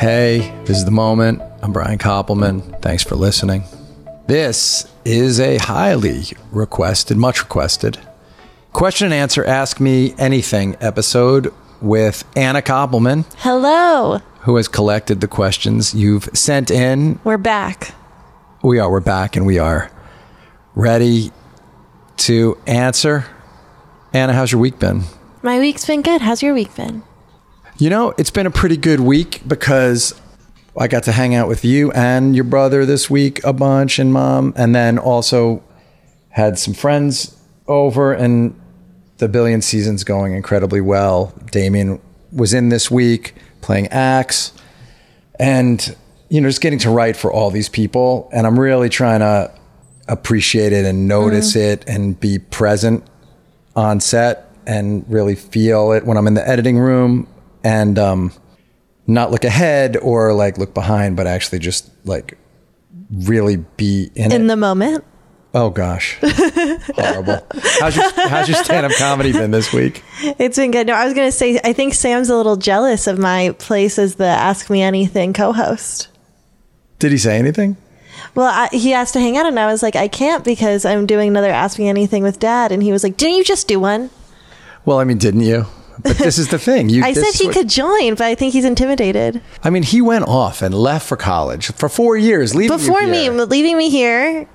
Hey, this is the moment. I'm Brian Koppelman. Thanks for listening. This is a highly requested, much requested question and answer Ask Me Anything episode with Anna Koppelman, Hello. who has collected the questions you've sent in. We're back. We are, we're back, and we are ready to answer. Anna, how's your week been? My week's been good. How's your week been? You know, it's been a pretty good week because I got to hang out with you and your brother this week a bunch and mom, and then also had some friends over, and the Billions season's going incredibly well. Damian was in this week playing Axe, and you know, just getting to write for all these people, and I'm really trying to appreciate it and notice mm-hmm. it and be present on set and really feel it when I'm in the editing room and um, not look ahead or like look behind, but actually just like really be in, In it. the moment? oh gosh, horrible. How's your How's your stand up comedy been this week? It's been good. No, I was going to say, I think Sam's a little jealous of my place as the Ask Me Anything co host. Did he say anything? Well, I, he asked to hang out, and I was like, I can't because I'm doing another Ask Me Anything with dad. And he was like, Didn't you just do one? Well, I mean, didn't you? But this is the thing. You, I said he could join, but I think he's intimidated. I mean, he went off and left for college for four years, leaving Before me, leaving me here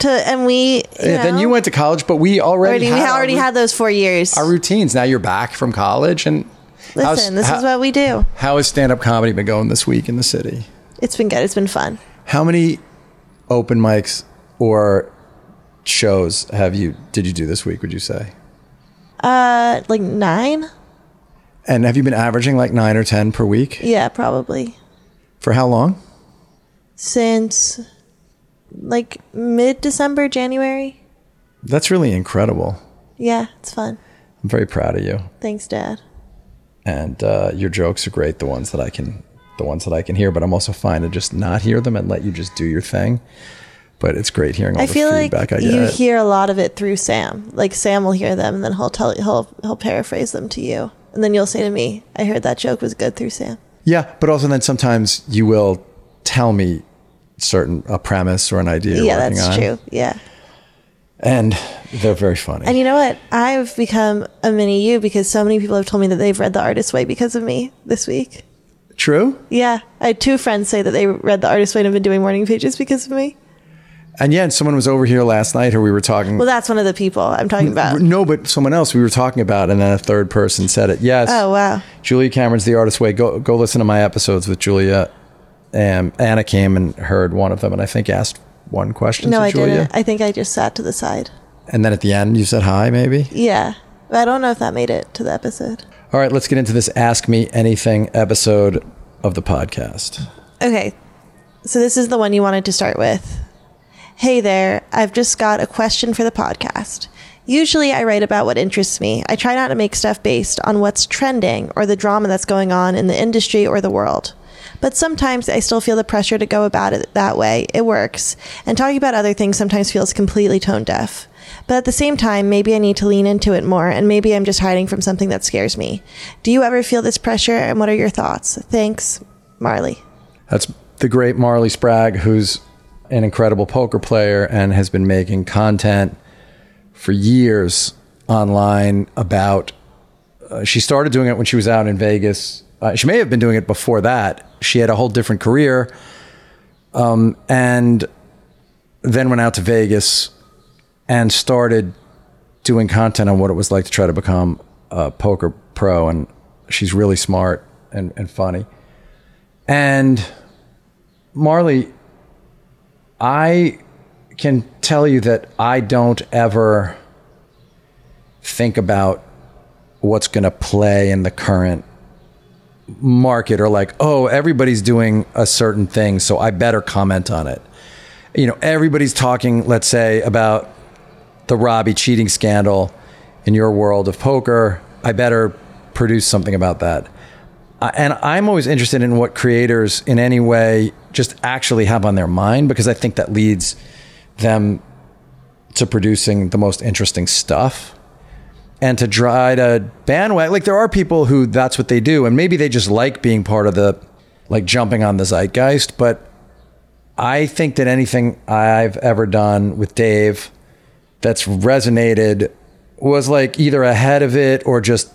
to, and we. You Yeah, then you went to college, but we already Already, had we already rou- had those four years. our routines. Now you're back from college, and Listen, this how, is what we do. how has stand up comedy been going this week in the city? It's been good. It's been fun. How many open mics or shows have you did you do this week? Would you say? Uh, like nine? And have you been averaging like nine or ten per week? Yeah, probably. For how long? Since like mid December, January. That's really incredible. Yeah, it's fun. I'm very proud of you. Thanks, Dad. and uh, your jokes are great. The ones that I can, the ones that I can hear, but I'm also fine to just not hear them and let you just do your thing. But it's great hearing all I the feel like feedback I feel like you hear a lot of it through Sam. Like Sam will hear them, and then he'll tell he'll he'll paraphrase them to you, and then you'll say to me, "I heard that joke was good through Sam." yeah, but also then sometimes you will tell me certain a premise or an idea. yeah, that's on, true. Yeah. and they're very funny. And you know what? I've become a mini you because so many people have told me that they've read The Artist's Way because of me this week. True. Yeah, I had two friends say that they read The Artist's Way and have been doing morning pages because of me. And yeah, and someone was over here last night who we were talking. Well, that's one of the people I'm talking about. no, but someone else we were talking about, and then a third person said it. Yes. Oh wow. Julia Cameron's The Artist's Way. Go go listen to my episodes with Julia. And Anna came and heard one of them, and I think asked one question No, to I Julia. didn't. I think I just sat to the side. And then at the end, you said hi, maybe. Yeah. I don't know if that made it to the episode. All right, let's get into this Ask Me Anything episode of the podcast. Okay. So this is the one you wanted to start with. Hey there, I've just got a question for the podcast. Usually I write about what interests me. I try not to make stuff based on what's trending or the drama that's going on in the industry or the world. But sometimes I still feel the pressure to go about it that way. It works. And talking about other things sometimes feels completely tone deaf. But at the same time, maybe I need to lean into it more, and maybe I'm just hiding from something that scares me. Do you ever feel this pressure, and what are your thoughts? Thanks, Marley. That's the great Marley Sprague, who's an incredible poker player and has been making content for years online about. Uh, she started doing it when she was out in Vegas. Uh, she may have been doing it before that. She had a whole different career, um, and then went out to Vegas and started doing content on what it was like to try to become a poker pro. And she's really smart and, and funny. And Marley, I can tell you that I don't ever think about what's going to play in the current market or like, oh, everybody's doing a certain thing, so I better comment on it. You know, everybody's talking, let's say, about the Robbi cheating scandal in your world of poker. I better produce something about that. And I'm always interested in what creators in any way just actually have on their mind because I think that leads them to producing the most interesting stuff and to try to bandwagon. Like there are people who that's what they do and maybe they just like being part of the like jumping on the zeitgeist, but I think that anything I've ever done with Dave that's resonated was like either ahead of it or just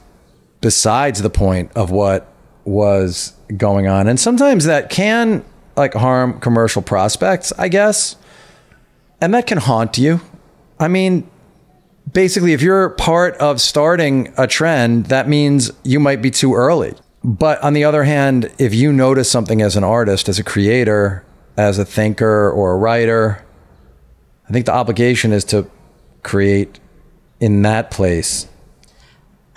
besides the point of what was going on. And sometimes that can like harm commercial prospects, I guess. And that can haunt you. I mean, basically, if you're part of starting a trend, that means you might be too early. But on the other hand, if you notice something as an artist, as a creator, as a thinker or a writer, I think the obligation is to create in that place.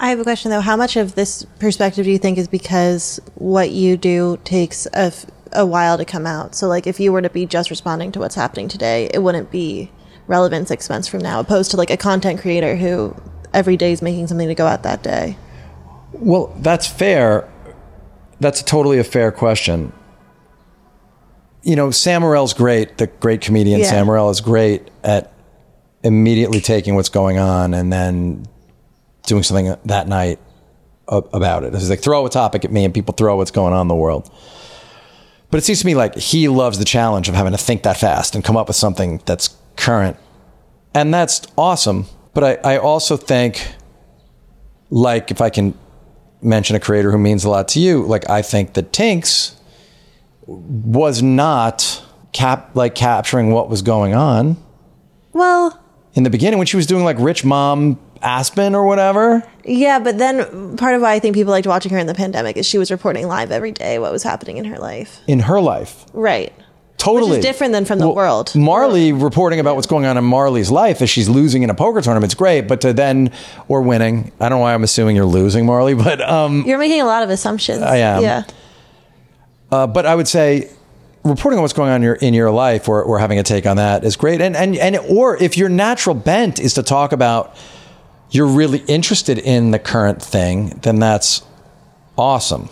I have a question though. How much of this perspective do you think is because what you do takes a, f- a while to come out? So, like, if you were to be just responding to what's happening today, it wouldn't be relevant six months from now, opposed to like a content creator who every day is making something to go out that day. Well, that's fair. That's totally a fair question. You know, Sam Morril's great. The great comedian Yeah. Sam Morril is great at immediately taking what's going on and then doing something that night about it. It's like throw a topic at me and people throw what's going on in the world. But it seems to me like he loves the challenge of having to think that fast and come up with something that's current. And that's awesome. But I, I also think, like, if I can mention a creator who means a lot to you, like, I think that Tinx was not cap like capturing what was going on Well, in the beginning when she was doing like Rich Mom Aspen or whatever. yeah, but then part of why I think people liked watching her in the pandemic is she was reporting live every day what was happening in her life. in her life. Right. Totally. Which is different than from the world. Marley reporting about what's going on in Marley's life as she's losing in a poker tournament's great, but to then or winning. I don't know why I'm assuming you're losing, Marley, but um You're making a lot of assumptions. I am. Yeah. uh, but I would say reporting on what's going on in your in your life or, or having a take on that is great. And and and or if your natural bent is to talk about you're really interested in the current thing, then that's awesome.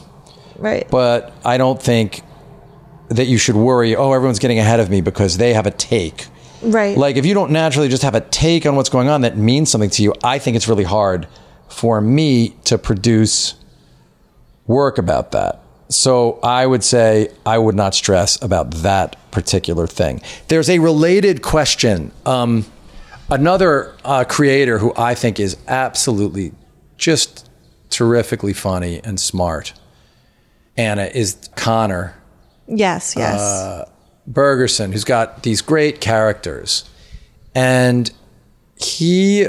Right. but I don't think that you should worry, oh, everyone's getting ahead of me because they have a take. right. Like, if you don't naturally just have a take on what's going on that means something to you, I think it's really hard for me to produce work about that. So I would say I would not stress about that particular thing. There's a related question. Um, another uh, creator who I think is absolutely just terrifically funny and smart, Anna, is Connor. yes, yes. uh, Bergerson, who's got these great characters. And he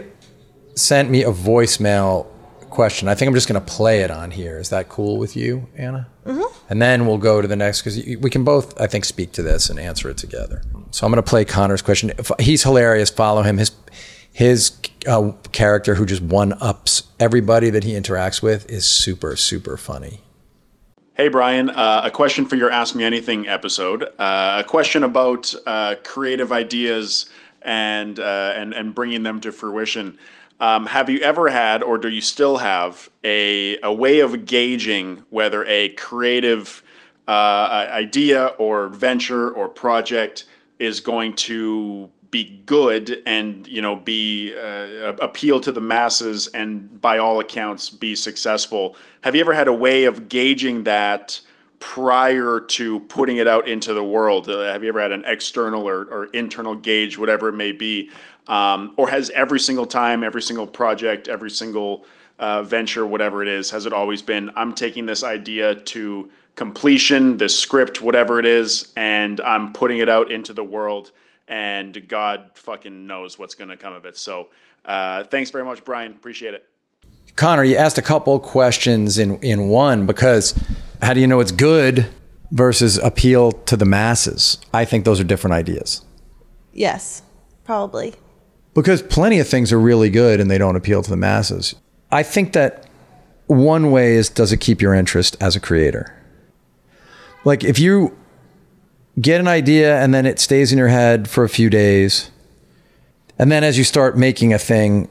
sent me a voicemail question. I think I'm just going to play it on here. Is that cool with you, Anna? Mm-hmm. And then we'll go to the next because we can both, I think, speak to this and answer it together. So I'm going to play Connor's question. He's hilarious. Follow him. His his uh, character, who just one ups everybody that he interacts with, is super super funny. Hey, Brian, uh, a question for your Ask Me Anything episode. Uh, a question about uh, creative ideas and, uh, and, and bringing them to fruition. Um, have you ever had, or do you still have, a, a way of gauging whether a creative uh, idea or venture or project is going to be good and you know be uh, appeal to the masses and by all accounts be successful. Have you ever had a way of gauging that prior to putting it out into the world? Uh, have you ever had an external or, or internal gauge whatever it may be? Um, or has every single time every single project every single uh, venture whatever it is has it always been i'm taking this idea to completion this script whatever it is and i'm putting it out into the world and God fucking knows what's going to come of it. So, uh, thanks very much, Brian. Appreciate it. Connor, you asked a couple questions in in one because how do you know it's good versus appeal to the masses? I think those are different ideas. yes. Probably. Because plenty of things are really good and they don't appeal to the masses. I think that one way is does it keep your interest as a creator? Like if you get an idea and then it stays in your head for a few days, and then as you start making a thing,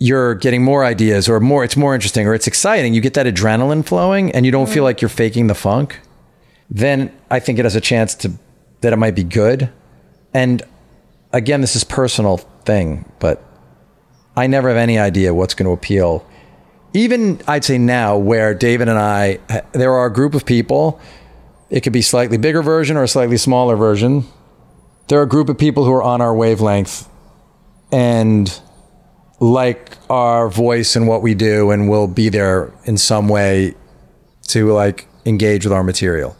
you're getting more ideas or more it's more interesting or it's exciting, you get that adrenaline flowing and you don't feel mm. like you're faking the funk, then I think it has a chance to that it might be good. And again, this is personal thing, but I never have any idea what's going to appeal. Even I'd say now, where David and I, there are a group of people It could be slightly bigger version or a slightly smaller version. There are a group of people who are on our wavelength and like our voice and what we do and will be there in some way to like engage with our material.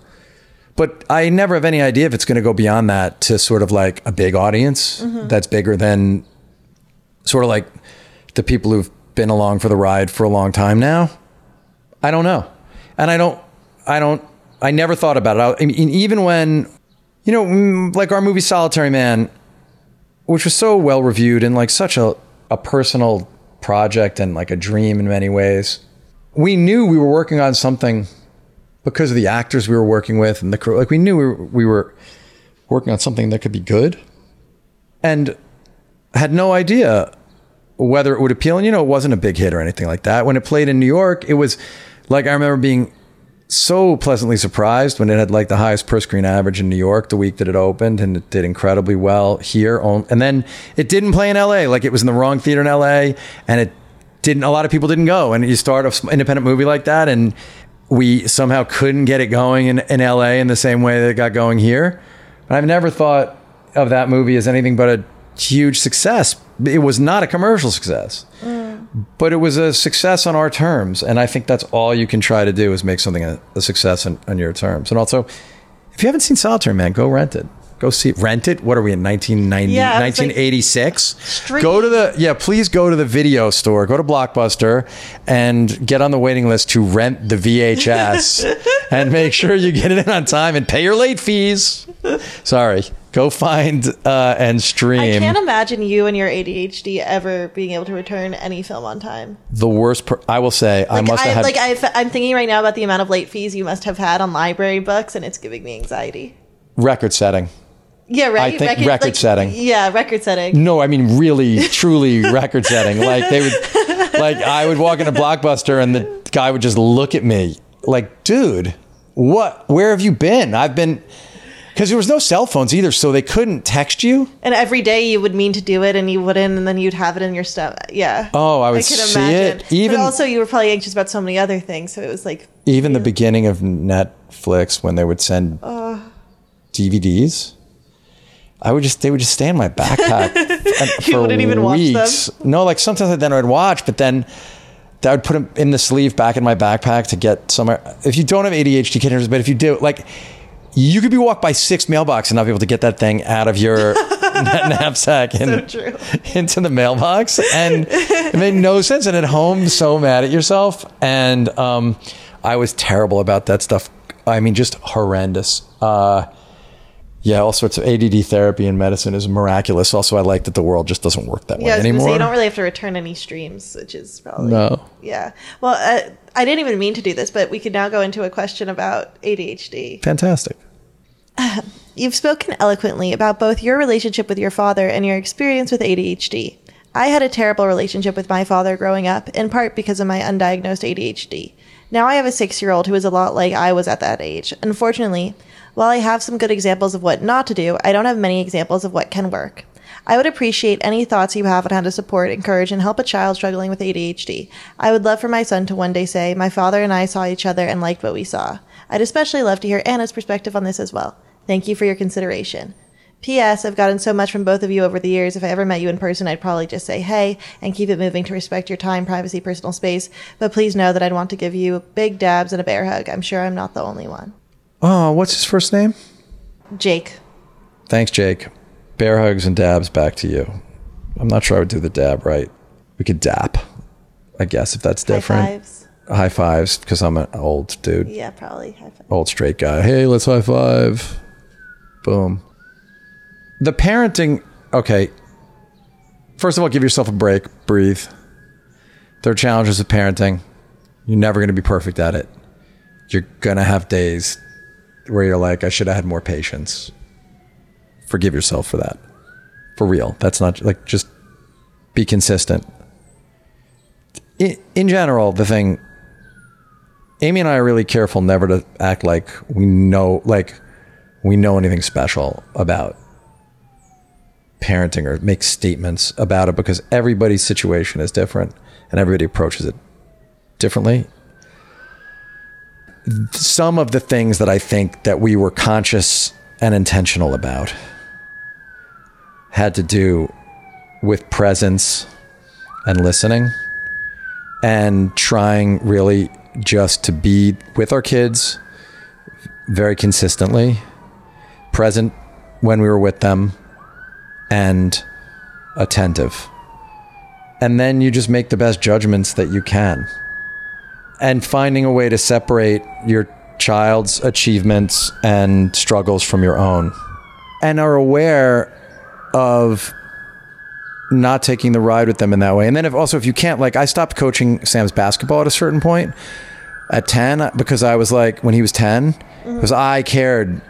But I never have any idea if it's going to go beyond that to sort of like a big audience mm-hmm. that's bigger than sort of like the people who've been along for the ride for a long time now. I don't know. And I don't, I don't, I never thought about it. I, mean, even when, you know, mm, like our movie Solitary Man, which was so well reviewed and like such a, a personal project and like a dream in many ways. We knew we were working on something because of the actors we were working with and the crew. Like we knew we were, we were working on something that could be good and had no idea whether it would appeal. And, you know, it wasn't a big hit or anything like that. When it played in New York, it was like, I remember being so pleasantly surprised when it had like the highest per screen average in New York the week that it opened and it did incredibly well here. And then it didn't play in LA. Like it was in the wrong theater in LA and it didn't, a lot of people didn't go. And you start an independent movie like that and we somehow couldn't get it going in, in LA in the same way that it got going here. But I've never thought of that movie as anything but a huge success. It was not a commercial success, mm. But it was a success on our terms. And I think that's all you can try to do is make something a, a success on, on your terms. And also, if you haven't seen Solitary Man, go rent it. Go see rent it. What are we in 1990, Yeah, I was like- 1986? Go to the yeah, please go to the video store. Go to Blockbuster and get on the waiting list to rent the VHS and make sure you get it in on time and pay your late fees. Sorry. Go find uh, and stream. I can't imagine you and your ADHD ever being able to return any film on time. the worst. Per- I will say I must have I, had- like I'm thinking right now about the amount of late fees you must have had on library books, and it's giving me anxiety. record setting. Yeah, right. I think record like, setting. Yeah, record setting. No, I mean really, truly record setting. Like they would, like I would walk into Blockbuster and the guy would just look at me like, dude, what? Where have you been? I've been, because there was no cell phones either, so they couldn't text you. And every day you would mean to do it, and you wouldn't, and then you'd have it in your stuff. Yeah. Oh, I would see it. Even- but also you were probably anxious about so many other things, so it was like Even the beginning of Netflix when they would send DVDs. I would just they would just stay in my backpack and for wouldn't even watch them? weeks. No, like sometimes then I'd watch, but then I would put them in the sleeve back in my backpack to get somewhere. If you don't have ADHD kids, but if you do, like you could be walked by six mailbox and not be able to get that thing out of your knapsack and true. into the mailbox, and it made no sense. And at home, so mad at yourself, and um, I was terrible about that stuff. I mean, just horrendous. Uh, yeah, all sorts of ADD therapy and medicine is miraculous. Also, I like that the world just doesn't work that yeah. way I was gonna anymore. say you don't really have to return any streams, which is probably No. Yeah. Well, uh, I didn't even mean to do this, but we could now go into a question about ADHD. Fantastic. You've spoken eloquently about both your relationship with your father and your experience with ADHD. I had a terrible relationship with my father growing up, in part because of my undiagnosed ADHD. Now I have a six year old who is a lot like I was at that age. Unfortunately, while I have some good examples of what not to do, I don't have many examples of what can work. I would appreciate any thoughts you have on how to support, encourage, and help a child struggling with ADHD. I would love for my son to one day say, My father and I saw each other and liked what we saw. I'd especially love to hear Anna's perspective on this as well. Thank you for your consideration. P.S. I've gotten so much from both of you over the years. If I ever met you in person, I'd probably just say hey and keep it moving to respect your time, privacy, personal space. But please know that I'd want to give you big dabs and a bear hug. I'm sure I'm not the only one. Oh, what's his first name? Jake. Thanks, Jake. Bear hugs and dabs back to you. I'm not sure I would do the dab right. We could dap, I guess, if that's different. High fives. High fives, because I'm an old dude, Yeah, probably high five. old straight guy. Hey, let's high five. Boom. The parenting, okay. First of all, give yourself a break, breathe. There are challenges of parenting. You're never going to be perfect at it. You're going to have days where you're like, I should have had more patience. Forgive yourself for that. For real. That's not like just be consistent. In, in general, the thing, Amy and I are really careful never to act like we know, like we know anything special about parenting or make statements about it because everybody's situation is different and everybody approaches it differently. Some of the things that I think that we were conscious and intentional about had to do with presence and listening and trying really just to be with our kids very consistently, present when we were with them, and attentive. And then you just make the best judgments that you can. And finding a way to separate your child's achievements and struggles from your own. And are aware of not taking the ride with them in that way. And then if also if you can't like I stopped coaching Sam's basketball at a certain point at 10 uh, because I was like when he was 10 mm-hmm. because I cared.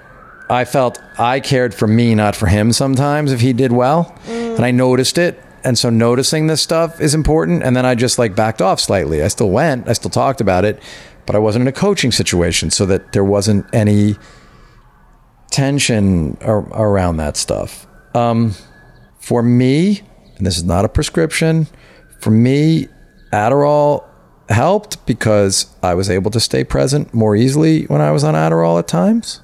I felt I cared for me not for him sometimes if he did well. Mm. And I noticed it and so noticing this stuff is important and then I just like backed off slightly. I still went, I still talked about it, but I wasn't in a coaching situation so that there wasn't any tension ar- around that stuff. Um, for me, and this is not a prescription, for me, Adderall helped because I was able to stay present more easily when I was on Adderall at times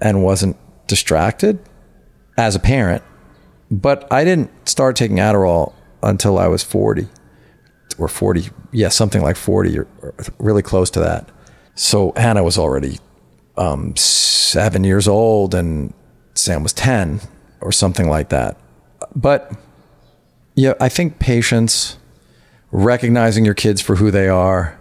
and wasn't distracted as a parent. But I didn't start taking Adderall until I was 40 or 40, yeah, something like 40 or, or really close to that. So Anna was already um, seven years old and Sam was 10 or something like that. But yeah, I think patience, recognizing your kids for who they are,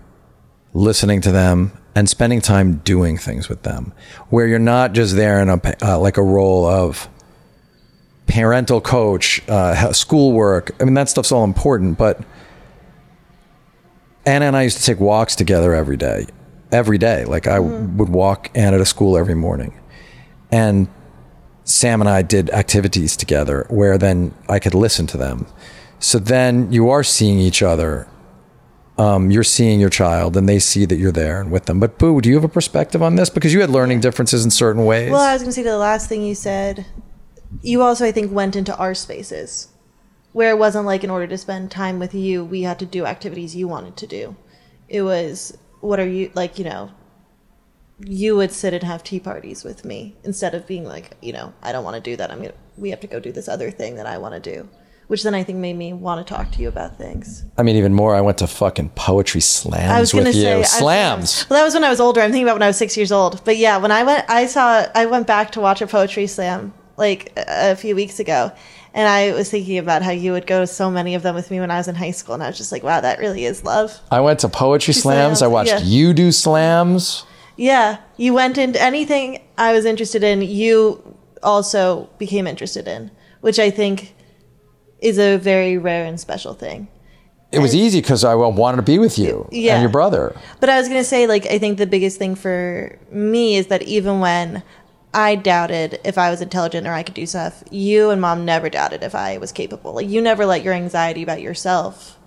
listening to them, and spending time doing things with them, where you're not just there in a uh, like a role of parental coach, uh, schoolwork. I mean, that stuff's all important, but Anna and I used to take walks together every day, every day. Like I would walk Anna to school every morning, and Sam and I did activities together where then I could listen to them. So then you are seeing each other. Um, you're seeing your child, and they see that you're there and with them. But Boo, do you have a perspective on this? Because you had learning differences in certain ways. Well, I was going to say the last thing you said, you also, I think, went into our spaces where it wasn't like in order to spend time with you, we had to do activities you wanted to do. It was, what are you, like, you know, you would sit and have tea parties with me instead of being like, you know, I don't want to do that. I'm going to, we have to go do this other thing that I want to do. Which then I think made me want to talk to you about things. I mean, even more. I went to fucking poetry slams I was with you. say was- slams. Well, that was when I was older. I'm thinking about when I was six years old. But yeah, when I went, I saw, I went back to watch a poetry slam like a few weeks ago, and I was thinking about how you would go to so many of them with me when I was in high school, and I was just like, wow, that really is love. I went to poetry slams. slams, I watched yeah. you do slams. Yeah, you went into anything I was interested in. You also became interested in, which I think is a very rare and special thing. It was easy because I wanted to be with you Yeah. and your brother. But I was going to say, like, I think the biggest thing for me is that even when I doubted if I was intelligent or I could do stuff, you and mom never doubted if I was capable. Like, you never let your anxiety about yourself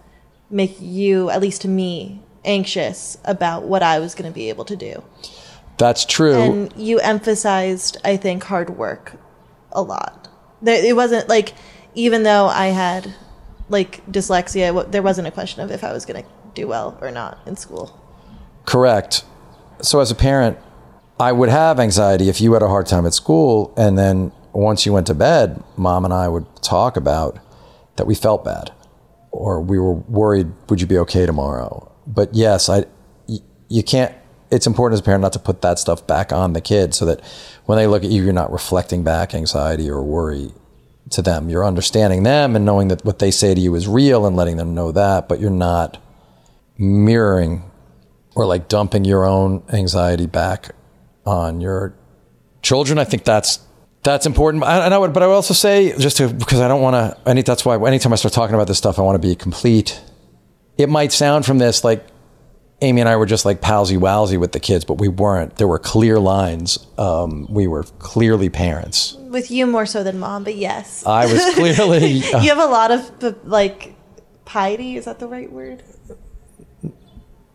make you, at least to me, anxious about what I was going to be able to do. That's true. And you emphasized, I think, hard work a lot. There, it wasn't like, even though I had like dyslexia, there wasn't a question of if I was going to do well or not in school. Correct. So as a parent, I would have anxiety if you had a hard time at school, and then once you went to bed, mom and I would talk about that we felt bad, or we were worried. Would you be okay tomorrow? But yes, I. You can't. It's important as a parent not to put that stuff back on the kid, so that when they look at you, you're not reflecting back anxiety or worry to them. You're understanding them and knowing that what they say to you is real and letting them know that, but you're not mirroring or like dumping your own anxiety back on your children. I think that's that's important. And I would, but I would also say just to because I don't want to. Any that's why anytime I start talking about this stuff, I want to be complete. It might sound from this like Amy and I were just like palsy walsy with the kids, but we weren't. There were clear lines. Um, we were clearly parents. With you more so than mom, but yes. I was clearly. you have a lot of like piety. Is that the right word?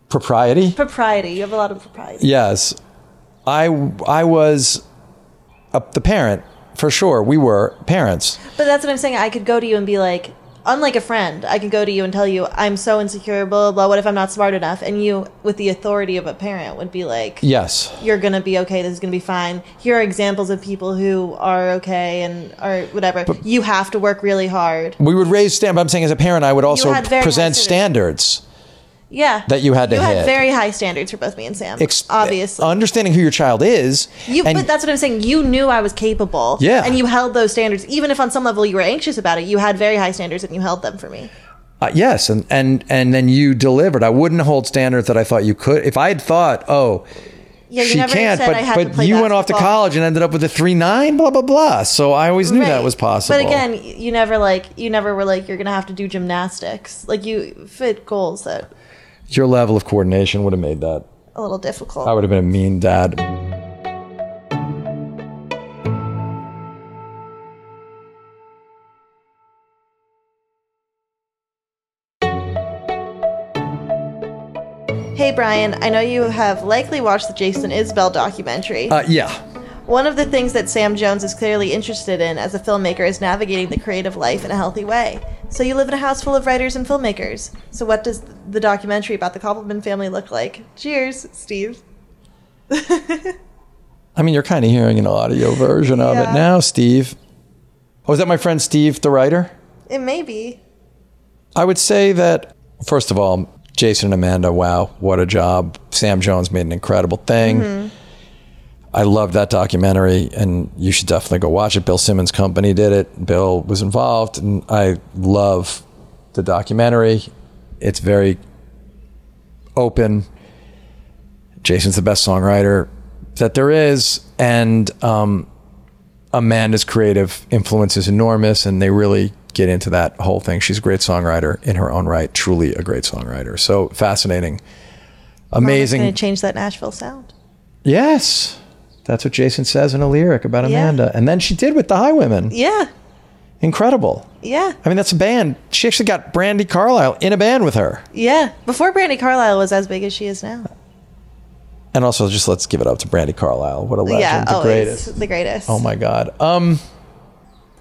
propriety. Propriety. You have a lot of propriety. Yes, I I was a, the parent for sure. We were parents. But that's what I'm saying. I could go to you and be like, unlike a friend, I can go to you and tell you I'm so insecure, blah blah. blah what if I'm not smart enough? And you, with the authority of a parent, would be like, Yes. "You're gonna be okay. This is gonna be fine." Here are examples of people who are okay and are whatever. you have to work really hard. We would raise standards. But I'm saying as a parent, I would also had very high present standards. Yeah, That you had to You hit. had very high standards for both me and Sam. Ex- obviously. understanding who your child is. You, but that's what I'm saying. You knew I was capable. Yeah. And you held those standards. Even if on some level you were anxious about it, you had very high standards and you held them for me. Uh, yes, and and and then you delivered. I wouldn't hold standards that I thought you could. If I had thought, oh, Yeah, you she never can't, said but I had to but you went off to college and ended up with a three nine, blah blah blah. So I always knew that was possible. But again, you never like you never were like you're gonna have to do gymnastics. Like you fit goals that your level of coordination would have made that. a little difficult. I would have been a mean dad. hey Brian, I know you have likely watched the Jason Isbell documentary. Uh, yeah, One of the things that Sam Jones is clearly interested in as a filmmaker is navigating the creative life in a healthy way. So you live in a house full of writers and filmmakers. So what does the documentary about the Koppelman family look like? Cheers, Steve. I mean, you're kind of hearing an audio version of it now, Steve. Oh, is that my friend Steve, the writer? It may be. I would say that, first of all, Jason and Amanda, wow, what a job. Sam Jones made an incredible thing. Mm-hmm. I loved that documentary, and you should definitely go watch it. Bill Simmons' company did it. Bill was involved, and I love the documentary. It's very open. Jason's the best songwriter that there is, and um, Amanda's creative influence is enormous, and they really get into that whole thing. She's a great songwriter in her own right, truly a great songwriter. So fascinating, amazing. going to change that Nashville sound. Yes, that's what Jason says in a lyric about Yeah. Amanda, and then she did with the Highwomen. Yeah. Incredible. Yeah. I mean, that's a band. She actually got Brandi Carlile in a band with her. Yeah. Before Brandi Carlile was as big as she is now. And also, just let's give it up to Brandi Carlile. What a legend, yeah. the greatest. The greatest. Oh my God. Um,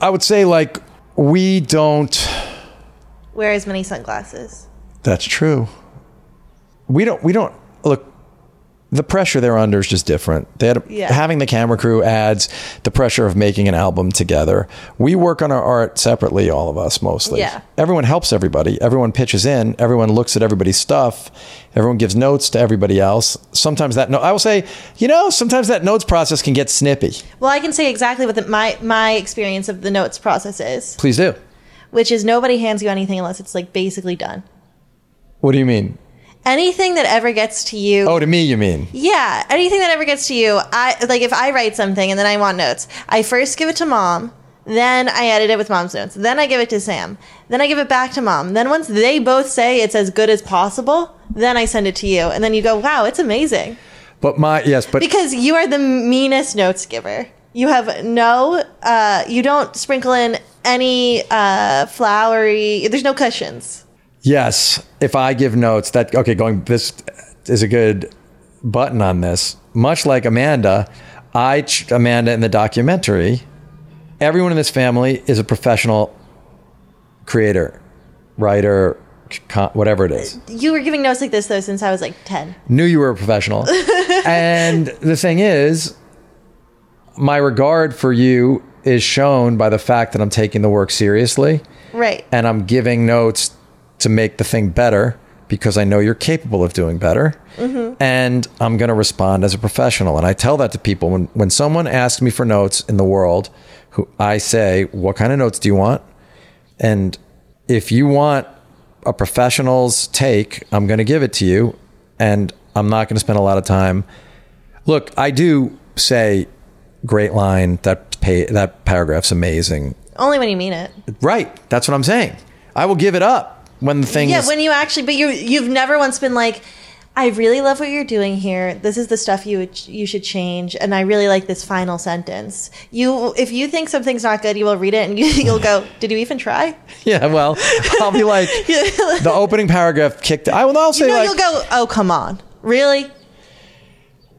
I would say like we don't. Wear as many sunglasses. That's true. We don't. We don't look. The pressure they're under is just different. They had Yeah. having the camera crew adds the pressure of making an album together. We work on our art separately, all of us mostly. Yeah. Everyone helps everybody. Everyone pitches in. Everyone looks at everybody's stuff. Everyone gives notes to everybody else. Sometimes that no, I will say, you know, sometimes that notes process can get snippy. Well, I can say exactly what the, my my experience of the notes process is, Please do. which is nobody hands you anything unless it's like basically done. What do you mean? Anything that ever gets to you, Oh, to me, you mean? yeah, anything that ever gets to you, I like if I write something and then I want notes, I first give it to mom, then I edit it with mom's notes, then I give it to Sam, then I give it back to mom. Then once they both say it's as good as possible, then I send it to you, and then you go, "Wow, it's amazing." But my yes, but because you are the meanest notes giver. You have no, uh, you don't sprinkle in any uh, flowery. There's no cushions. Yes, if I give notes, that okay. Going this is a good button on this. Much like Amanda, I Amanda in the documentary. Everyone in this family is a professional creator, writer, con- whatever it is. You were giving notes like this though since I was like ten. Knew you were a professional, and the thing is, my regard for you is shown by the fact that I'm taking the work seriously Right. and I'm giving notes to make the thing better because I know you're capable of doing better. Mm-hmm. And I'm going to respond as a professional. And I tell that to people when, when someone asks me for notes in the world, who I say, What kind of notes do you want? And if you want a professional's take, I'm going to give it to you. And I'm not going to spend a lot of time. Look, I do say, great line. That pay, that paragraph's amazing. Only when you mean it. Right. That's what I'm saying. I will give it up when the thing Yeah, when you actually, but you you've never once been like, I really love what you're doing here. This is the stuff you you should change, and I really like this final sentence. You, if you think something's not good, you will read it and you, you'll go, "Did you even try?" yeah. Well, I'll be like the opening paragraph kicked. I will. I'll say no, like, you'll go, "Oh, come on, really?"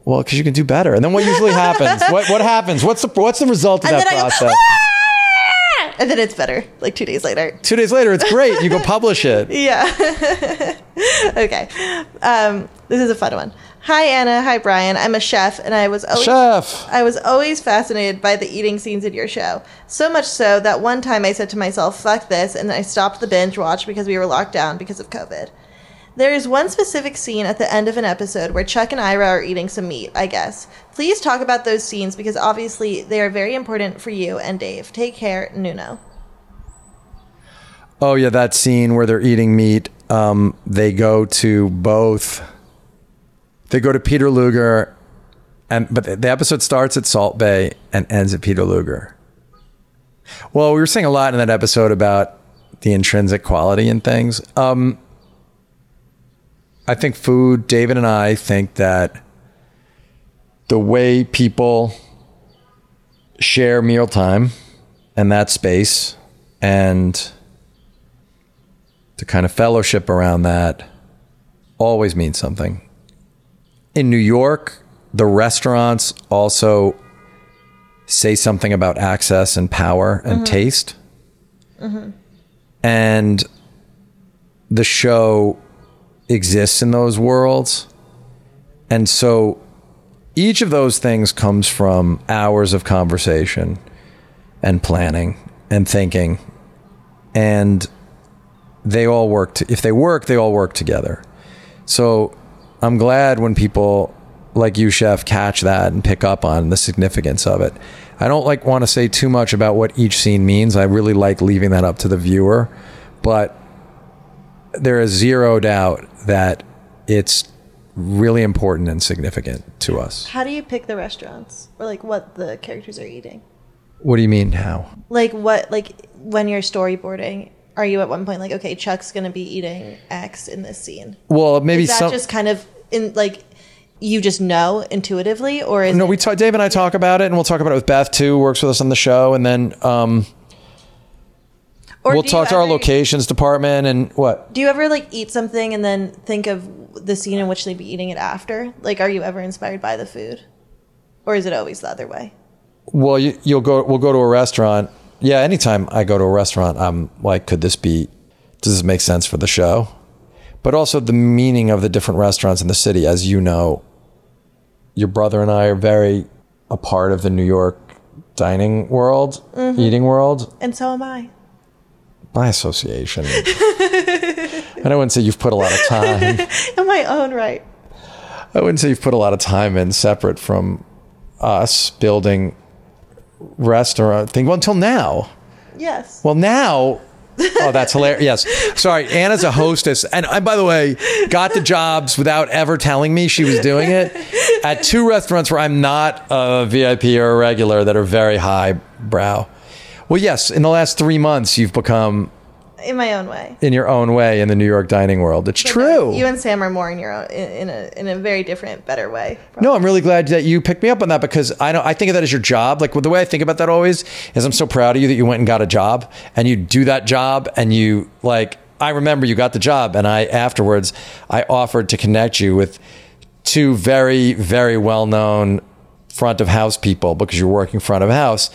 well, because you can do better. And then what usually happens? what what happens? What's the what's the result of And that then I go, process? "Ah!" And then it's better, like two days later. Two days later, it's great. You go publish it. Yeah. okay. Um, this is a fun one. Hi Anna. Hi Brian. I'm a chef, and I was always Chef. I was always fascinated by the eating scenes in your show. So much so that one time I said to myself, "Fuck this," and I stopped the binge watch because we were locked down because of COVID. There is one specific scene at the end of an episode where Chuck and Ira are eating some meat, I guess. Please talk about those scenes because obviously they are very important for you and Dave. Take care, Nuno. Oh yeah, that scene where they're eating meat. Um, they go to both. They go to Peter Luger, and but the episode starts at Salt Bae and ends at Peter Luger. Well, we were saying a lot in that episode about the intrinsic quality in things. Um, I think food. David and I think that the way people share mealtime and that space and the kind of fellowship around that always means something. In New York, the restaurants also say something about access and power and mm-hmm. taste. Mm-hmm. And the show exists in those worlds. And so each of those things comes from hours of conversation and planning and thinking. And they all work to, if they work they all work together so i'm glad when people like you chef catch that and pick up on the significance of it i don't like want to say too much about what each scene means i really like leaving that up to the viewer but there is zero doubt that it's really important and significant to us How do you pick the restaurants or like what the characters are eating? what do you mean how Like what like when you're storyboarding, are you at one point like, okay, Chuck's gonna be eating X in this scene? well maybe Is that some just kind of in like you just know intuitively, or is no it- we talk dave and i talk about it and we'll talk about it with beth too works with us on the show and then um, or we'll talk to our ever- locations department and what? Do you ever like eat something and then think of the scene in which they'd be eating it after? Like, are you ever inspired by the food, or is it always the other way? well you, you'll go we'll go to a restaurant. Yeah anytime i go to a restaurant i'm like could this be does this make sense for the show? But also the meaning of the different restaurants in the city. As you know your brother and i are very a part of the new york dining world mm-hmm. eating world. And so am I. by association and i wouldn't say you've put a lot of time In my own right. I wouldn't say you've put a lot of time in separate from us building restaurant thing. Well, until now. Yes. Well, now. Oh, that's hilarious. Yes. Sorry. Anna's a hostess. And I, by the way, got the jobs without ever telling me she was doing it at two restaurants where I'm not a VIP or a regular that are very high brow. Well, yes. In the last three months, you've become In my own way. in your own way in the New York dining world. It's true. You and Sam are more in your own in, in a in a very different, better way. No, I'm really glad that you picked me up on that because I don't. I think of that as your job. Like the way I think about that always is, I'm so proud of you that you went and got a job and you do that job and you like. I remember you got the job and I afterwards I offered to connect you with two very very well known front of house people because you're working front of house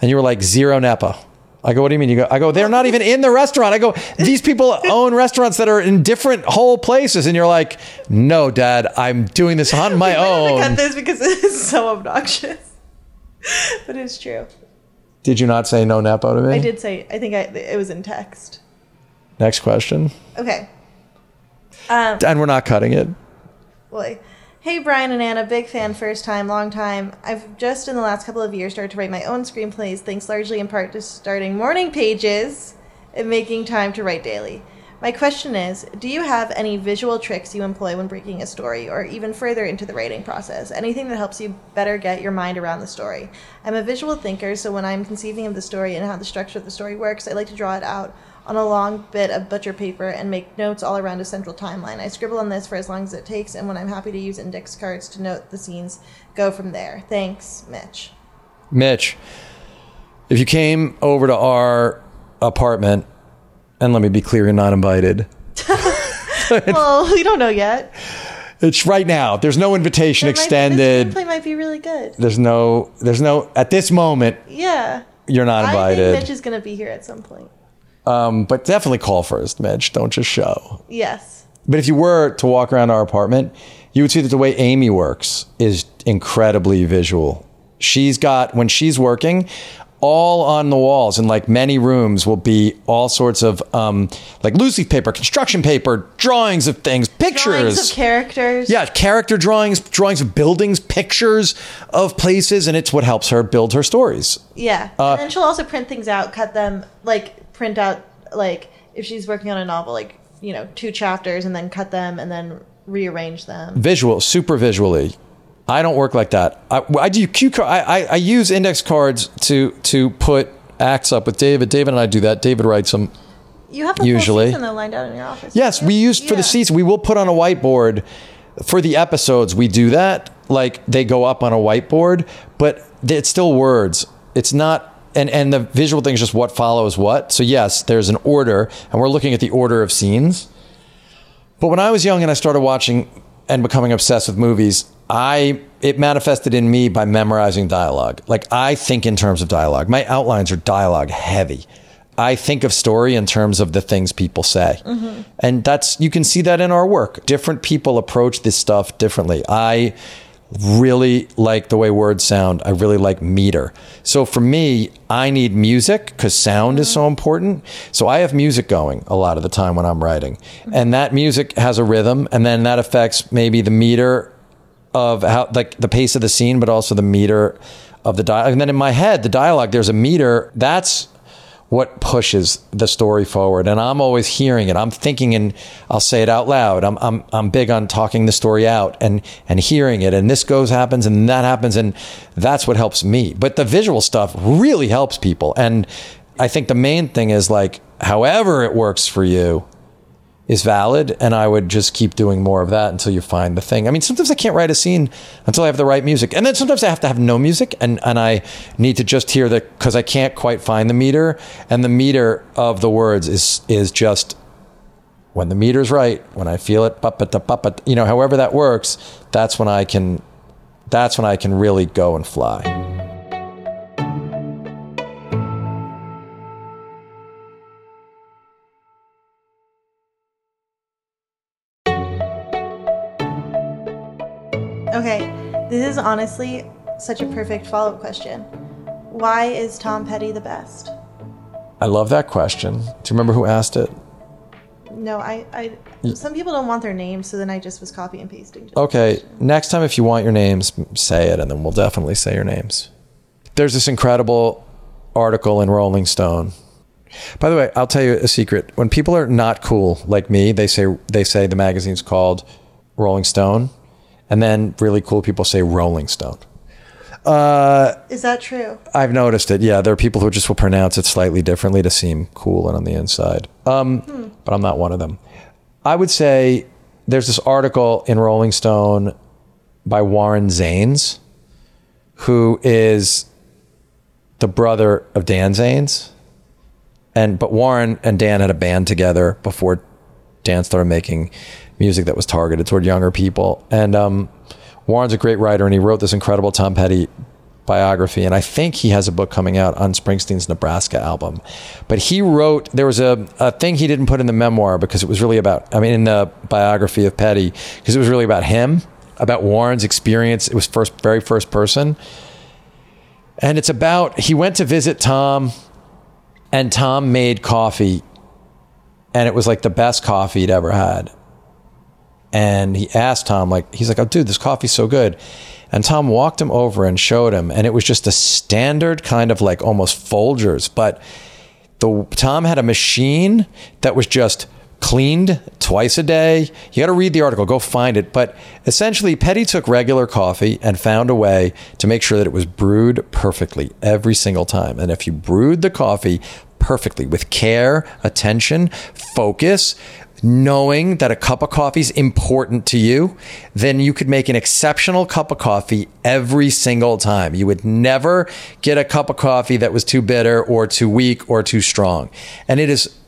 and you were like zero nepo. I go, what do you mean? You go, I go, they're not even in the restaurant. I go, these people own restaurants that are in different whole places. And you're like, no, dad, I'm doing this on my I own. cut this because it is so obnoxious. but it's true. Did you not say no Nepo to me? I did say I think I it was in text. Next question. Okay. Um, And we're not cutting it. Boy. Hey, Brian and Anna, big fan, first time, long time. I've just in the last couple of years started to write my own screenplays, thanks largely in part to starting morning pages and making time to write daily. My question is Do you have any visual tricks you employ when breaking a story, or even further into the writing process? Anything that helps you better get your mind around the story? I'm a visual thinker, so when I'm conceiving of the story and how the structure of the story works, I like to draw it out on a long bit of butcher paper and make notes all around a central timeline. I scribble on this for as long as it takes, and when I'm happy to use index cards to note the scenes, go from there. Thanks, Mitch. Mitch, if you came over to our apartment, and let me be clear, you're not invited. well, we don't know yet. It's right now. There's no invitation It might- extended. This screenplay might be really good. There's no, there's no, at this moment, Yeah. you're not I think invited. Mitch is going to be here at some point. Um, but definitely call first, Mitch. Don't just show. Yes. But if you were to walk around our apartment, you would see that the way Amy works is incredibly visual. She's got, when she's working, all on the walls in like many rooms will be all sorts of um, like loose leaf paper, construction paper, drawings of things, pictures. Drawings of characters. Yeah, character drawings, drawings of buildings, pictures of places, and it's what helps her build her stories. Yeah. Uh, and then she'll also print things out, cut them, like print out, like if she's working on a novel, like, you know, two chapters and then cut them and then rearrange them. Visual, super visually. I don't work like that. I, I do cue card. I, I, I use index cards to to put acts up with David. David and I do that. David writes them. You have Usually. season though lined out in your office. Yes, we used for the Yeah. seats. We will put on a whiteboard for the episodes. We do that. Like they go up on a whiteboard, but it's still words. It's not. And, and the visual thing is just what follows what. So yes, there's an order, and we're looking at the order of scenes. But when I was young and I started watching and becoming obsessed with movies, I it manifested in me by memorizing dialogue. Like I think in terms of dialogue. My outlines are dialogue heavy. I think of story in terms of the things people say. Mm-hmm. And that's you can see that in our work. Different people approach this stuff differently. I really like the way words sound. I really like meter. So for me, I need music because sound is so mm-hmm. important. So I have music going a lot of the time when I'm writing. And that music has a rhythm and then that affects maybe the meter of how like the pace of the scene, but also the meter of the dialogue. And then in my head, the dialogue, there's a meter. That's what pushes the story forward. And I'm always hearing it. I'm thinking and I'll say it out loud. I'm I'm I'm big on talking the story out and and hearing it. And this goes happens and that happens and that's what helps me. But the visual stuff really helps people. And I think the main thing is like however it works for you is valid and I would just keep doing more of that until you find the thing. I mean, sometimes I can't write a scene until I have the right music. And then sometimes I have to have no music and, and I need to just hear the cuz I can't quite find the meter and the meter of the words is is just when the meter's right, when I feel it, you know, however that works, that's when I can that's when I can really go and fly. Okay, this is honestly such a perfect follow up question. Why is Tom Petty the best? I love that question. Do you remember who asked it? No, I, I some people don't want their names, so then I just was copy and pasting. Okay, next time if you want your names, say it, and then we'll definitely say your names. There's this incredible article in Rolling Stone. By the way, I'll tell you a secret. When people are not cool like me, they say they say the magazine's called Rolling Stone, and then really cool people say Rolling Stone. Is that true? I've noticed it. Yeah, there are people who just will pronounce it slightly differently to seem cool and on the inside. Um, But I'm not one of them. I would say there's this article in Rolling Stone by Warren Zanes, who is the brother of Dan Zanes. And but Warren and Dan had a band together before Dan started making music that was targeted toward younger people. And um, Warren's a great writer, and he wrote this incredible Tom Petty biography. And I think he has a book coming out on Springsteen's Nebraska album. But he wrote there was a, a thing he didn't put in the memoir because it was really about I mean in the biography of Petty because it was really about him, about Warren's experience. It was first very first person. And it's about he went to visit Tom and Tom made coffee and it was like the best coffee he'd ever had. And he asked Tom, like, he's like, oh, dude, this coffee's so good. And Tom walked him over and showed him, and it was just a standard kind of like almost Folgers, but the Tom had a machine that was just cleaned twice a day. You got to read the article, go find it. But essentially, Petty took regular coffee and found a way to make sure that it was brewed perfectly every single time. And if you brewed the coffee perfectly with care, attention, focus, knowing that a cup of coffee is important to you, then you could make an exceptional cup of coffee every single time. You would never get a cup of coffee that was too bitter or too weak or too strong. And it is,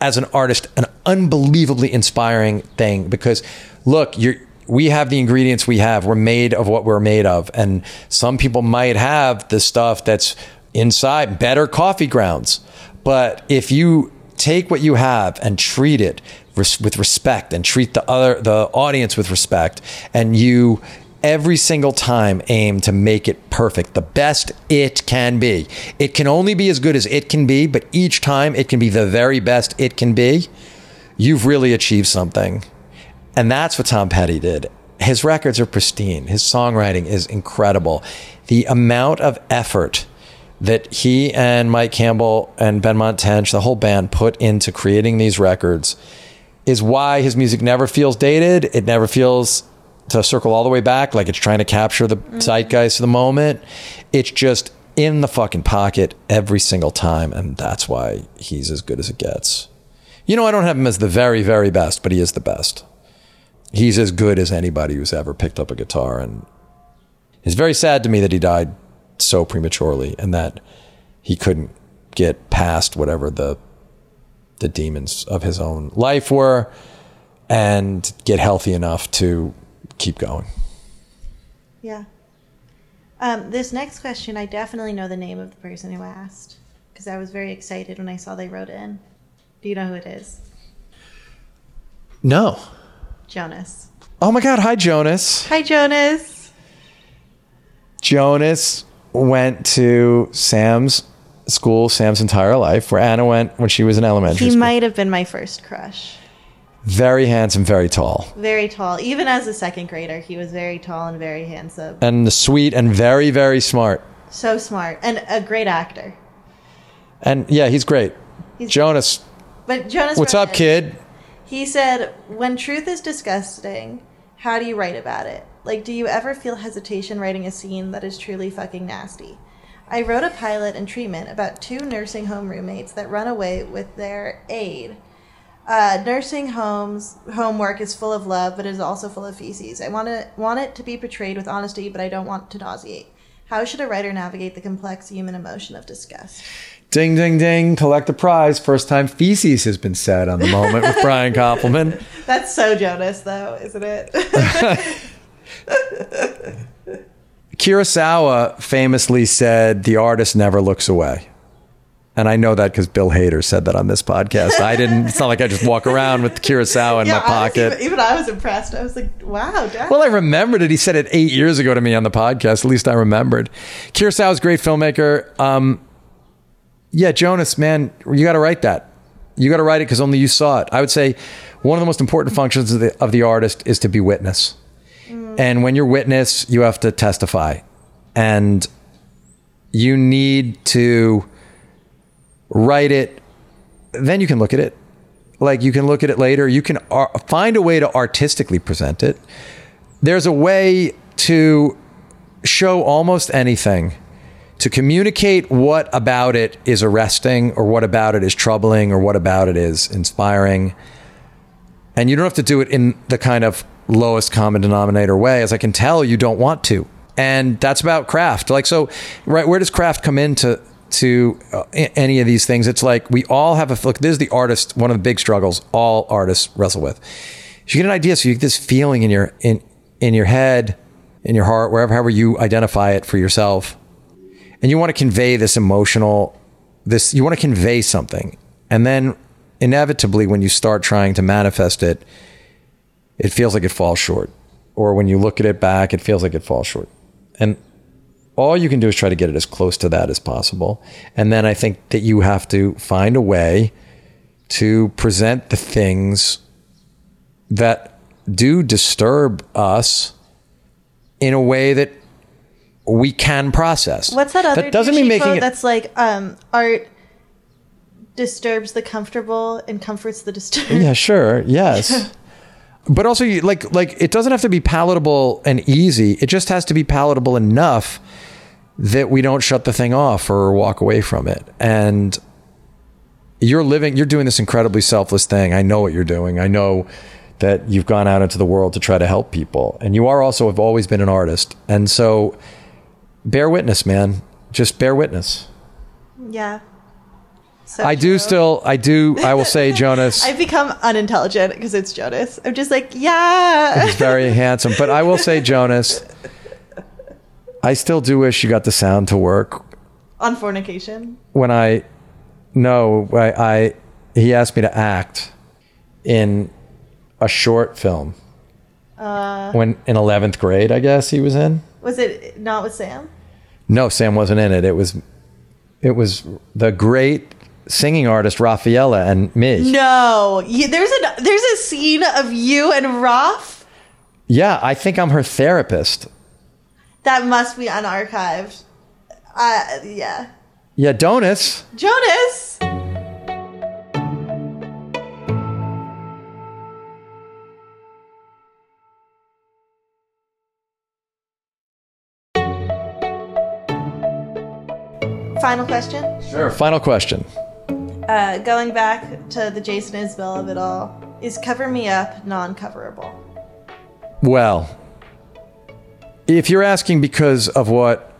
as an artist, an unbelievably inspiring thing because look, you're, we have the ingredients we have. We're made of what we're made of. And some people might have the stuff that's inside, better coffee grounds. But if you take what you have and treat it res- with respect and treat the other the audience with respect and you every single time aim to make it perfect the best it can be. It can only be as good as it can be but each time it can be the very best it can be you've really achieved something. And that's what Tom Petty did. His records are pristine. His songwriting is incredible. The amount of effort that he and Mike Campbell and Benmont Tench, the whole band, put into creating these records is why his music never feels dated. It never feels to circle all the way back, like it's trying to capture the mm-hmm. zeitgeist of the moment. It's just in the fucking pocket every single time, and that's why he's as good as it gets. You know, I don't have him as the very, very best, but he is the best. He's as good as anybody who's ever picked up a guitar, and it's very sad to me that he died so prematurely and that he couldn't get past whatever the the demons of his own life were and get healthy enough to keep going. Yeah. Um, this next question, I definitely know the name of the person who asked because I was very excited when I saw they wrote in. Do you know who it is? No. Jonas. Oh my God. Hi, Jonas. Hi, Jonas. Jonas went to Sam's school Sam's entire life, where Anna went when she was in elementary He school. might have been my first crush. very handsome, very tall, Very tall. Even as a second grader, he was very tall and very handsome. and sweet and very, very smart. So smart. And a great actor. And yeah, he's great. He's- Jonas, But Jonas. what's up, kid? He said, When truth is disgusting, how do you write about it? Like, do you ever feel hesitation writing a scene that is truly fucking nasty? I wrote a pilot in treatment about two nursing home roommates that run away with their aide. Uh, nursing homes homework is full of love, but it is also full of feces. I want to want it to be portrayed with honesty, but I don't want to nauseate. How should a writer navigate the complex human emotion of disgust? Ding, ding, ding. Collect the prize. First time feces has been said on the moment with Brian Koppelman. That's so Jonas, though, isn't it? Kurosawa famously said, "The artist never looks away," and I know that because Bill Hader said that on this podcast. I didn't. It's not like I just walk around with Kurosawa in my I pocket. even, even I was impressed. I was like, wow, Dad. Well, I remembered it. He said it eight years ago to me on the podcast. At least I remembered. Kurosawa's a great filmmaker. Um, yeah, Jonas, man, you got to write that. You got to write it because only you saw it. I would say one of the most important functions of the, of the artist is to be witness. And when you're witness, you have to testify. And you need to write it. Then you can look at it. Like you can look at it later. You can ar- find a way to artistically present it. There's a way to show almost anything, to communicate what about it is arresting, or what about it is troubling, or what about it is inspiring. And you don't have to do it in the kind of lowest common denominator way, as I can tell you don't want to. And that's about craft. Like, so, right, where does craft come into to uh, any of these things? It's like we all have a look. This is the artist, one of the big struggles all artists wrestle with. You get an idea, so you get this feeling in your in in your head, in your heart, wherever however you identify it for yourself, and you want to convey this emotional, this you want to convey something, and then inevitably, when you start trying to manifest it, it feels like it falls short. Or when you look at it back, it feels like it falls short. And all you can do is try to get it as close to that as possible. And then I think that you have to find a way to present the things that do disturb us in a way that we can process. What's that other That doesn't mean making it. that's like um, art disturbs the comfortable and comforts the disturbed. Yeah, sure. Yes. but also like like it doesn't have to be palatable and easy. It just has to be palatable enough that we don't shut the thing off or walk away from it. And you're living you're doing this incredibly selfless thing. I know what you're doing. I know that you've gone out into the world to try to help people. And you are also have always been an artist. And so bear witness, man. Just bear witness. Yeah. So I do still I do I will say Jonas I've become unintelligent because it's Jonas. I'm just like, yeah. He's very handsome. But I will say, Jonas, I still do wish you got the sound to work On fornication. when I no, I, I he asked me to act in a short film. Uh, when in eleventh grade, I guess he was in. was it not with Sam? No, Sam wasn't in it. It was it was the great singing artist Rafaela and me. No. You, there's a there's a scene of you and Roth Yeah, I think I'm her therapist. that must be unarchived. Uh, yeah. Yeah, Donuts. Jonas. Final question. Sure. Final question. Uh, going back to the Jason Isbell of it all, is Cover Me Up non coverable? Well, if you're asking because of what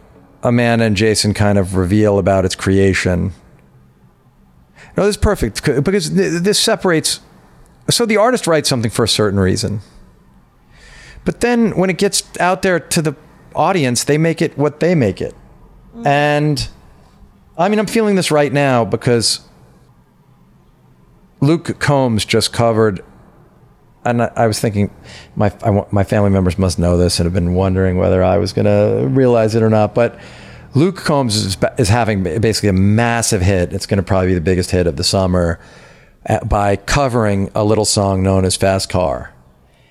Amanda and Jason kind of reveal about its creation, no, this is perfect because this separates. So the artist writes something for a certain reason, but then when it gets out there to the audience, they make it what they make it, and I mean, I'm feeling this right now because Luke Combs just covered and I, I was thinking, my I, my family members must know this and have been wondering whether I was going to realize it or not. But Luke Combs is, is having basically a massive hit. It's going to probably be the biggest hit of the summer uh, by covering a little song known as "Fast Car."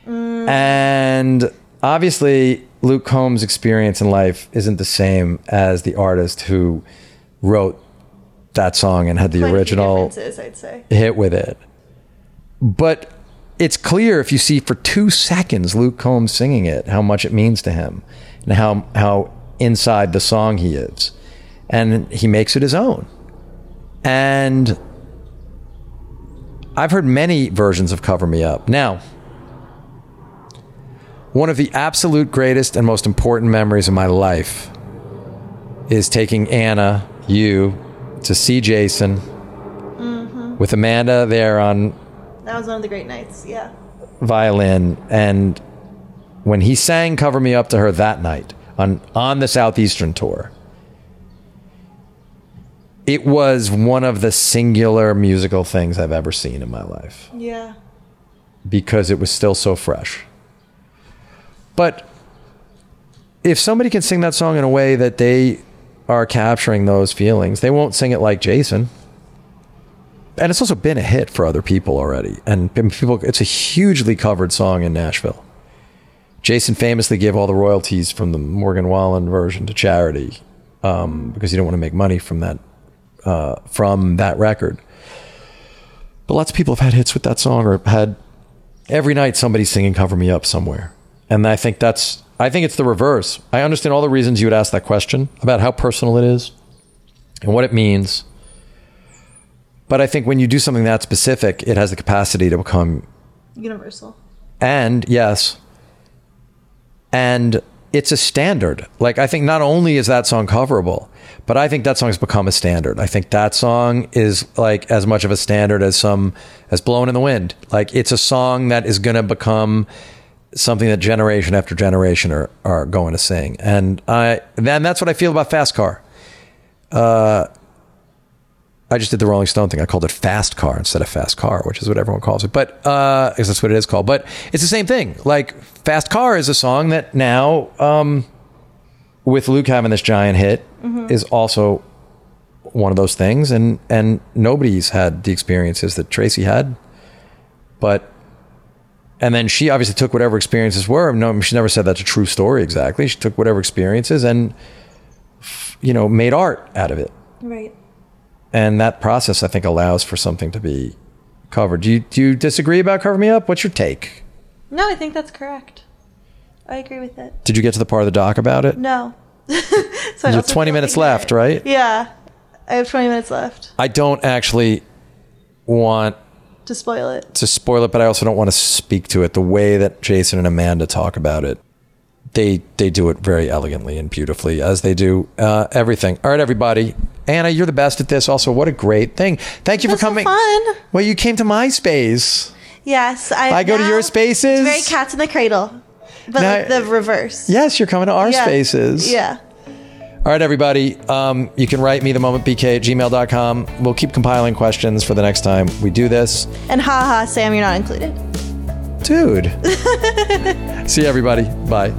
And obviously, Luke Combs' experience in life isn't the same as the artist who wrote that song and had the few original I'd say. hit with it. But it's clear if you see for two seconds Luke Combs singing it, how much it means to him and how how inside the song he is. And he makes it his own. And I've heard many versions of Cover Me Up. Now, one of the absolute greatest and most important memories of my life is taking Anna, you, to see Jason mm-hmm. with Amanda there on That was one of the great nights. Yeah. violin and when he sang cover me up to her that night on on the southeastern tour it was one of the singular musical things i've ever seen in my life Yeah. because it was still so fresh but if somebody can sing that song in a way that they are capturing those feelings. They won't sing it like jason. And it's also been a hit for other people already. And people it's a hugely covered song in nashville. Jason famously gave all the royalties from the morgan wallen version to charity um, because he didn't want to make money from that uh, from that record. But lots of people have had hits with that song or had every night somebody's singing cover me up somewhere. And i think that's i think it's the reverse. I understand all the reasons you would ask that question about how personal it is and what it means. But i think when you do something that specific it has the capacity to become Universal. and yes. And it's a standard. Like i think not only is that song coverable but i think that song has become a standard. I think that song is like as much of a standard as some as Blowin' in the Wind. Like it's a song that is going to become something that generation after generation are, are going to sing and i then that's what i feel about fast car I just did the Rolling Stone thing. I called it Fast Car instead of Fast Car, which is what everyone calls it. But uh, because that's what it is called. But it's the same thing. Like Fast Car is a song that now, um, with Luke having this giant hit, is also one of those things. And and nobody's had the experiences that Tracy had. But and then she obviously took whatever experiences were. No, she never said that's a true story exactly. She took whatever experiences and you know made art out of it Right. and that process I think allows for something to be covered. Do you do you disagree about cover me up? What's your take? No, I think that's correct. I agree with it. Did you get to the part of the doc about it? No. so You have 20 minutes left, right? Yeah. I have 20 minutes left I don't actually want to spoil it. to spoil it, but I also don't want to speak to it the way that Jason and Amanda talk about it. They they do it very elegantly and beautifully, as they do uh, everything. All right, everybody. Anna, you're the best at this. Also, what a great thing! Thank you That's for so coming. fun. Well, you came to my space. Yes, I. I go to your spaces. It's very cats in the cradle, but Now- like the reverse. Yes, you're coming to our Yeah. spaces. Yeah. All right, everybody. Um, you can write me the moment bk at gmail.com. We'll keep compiling questions for the next time we do this. And haha, Sam, you're not included. Dude. See everybody. Bye.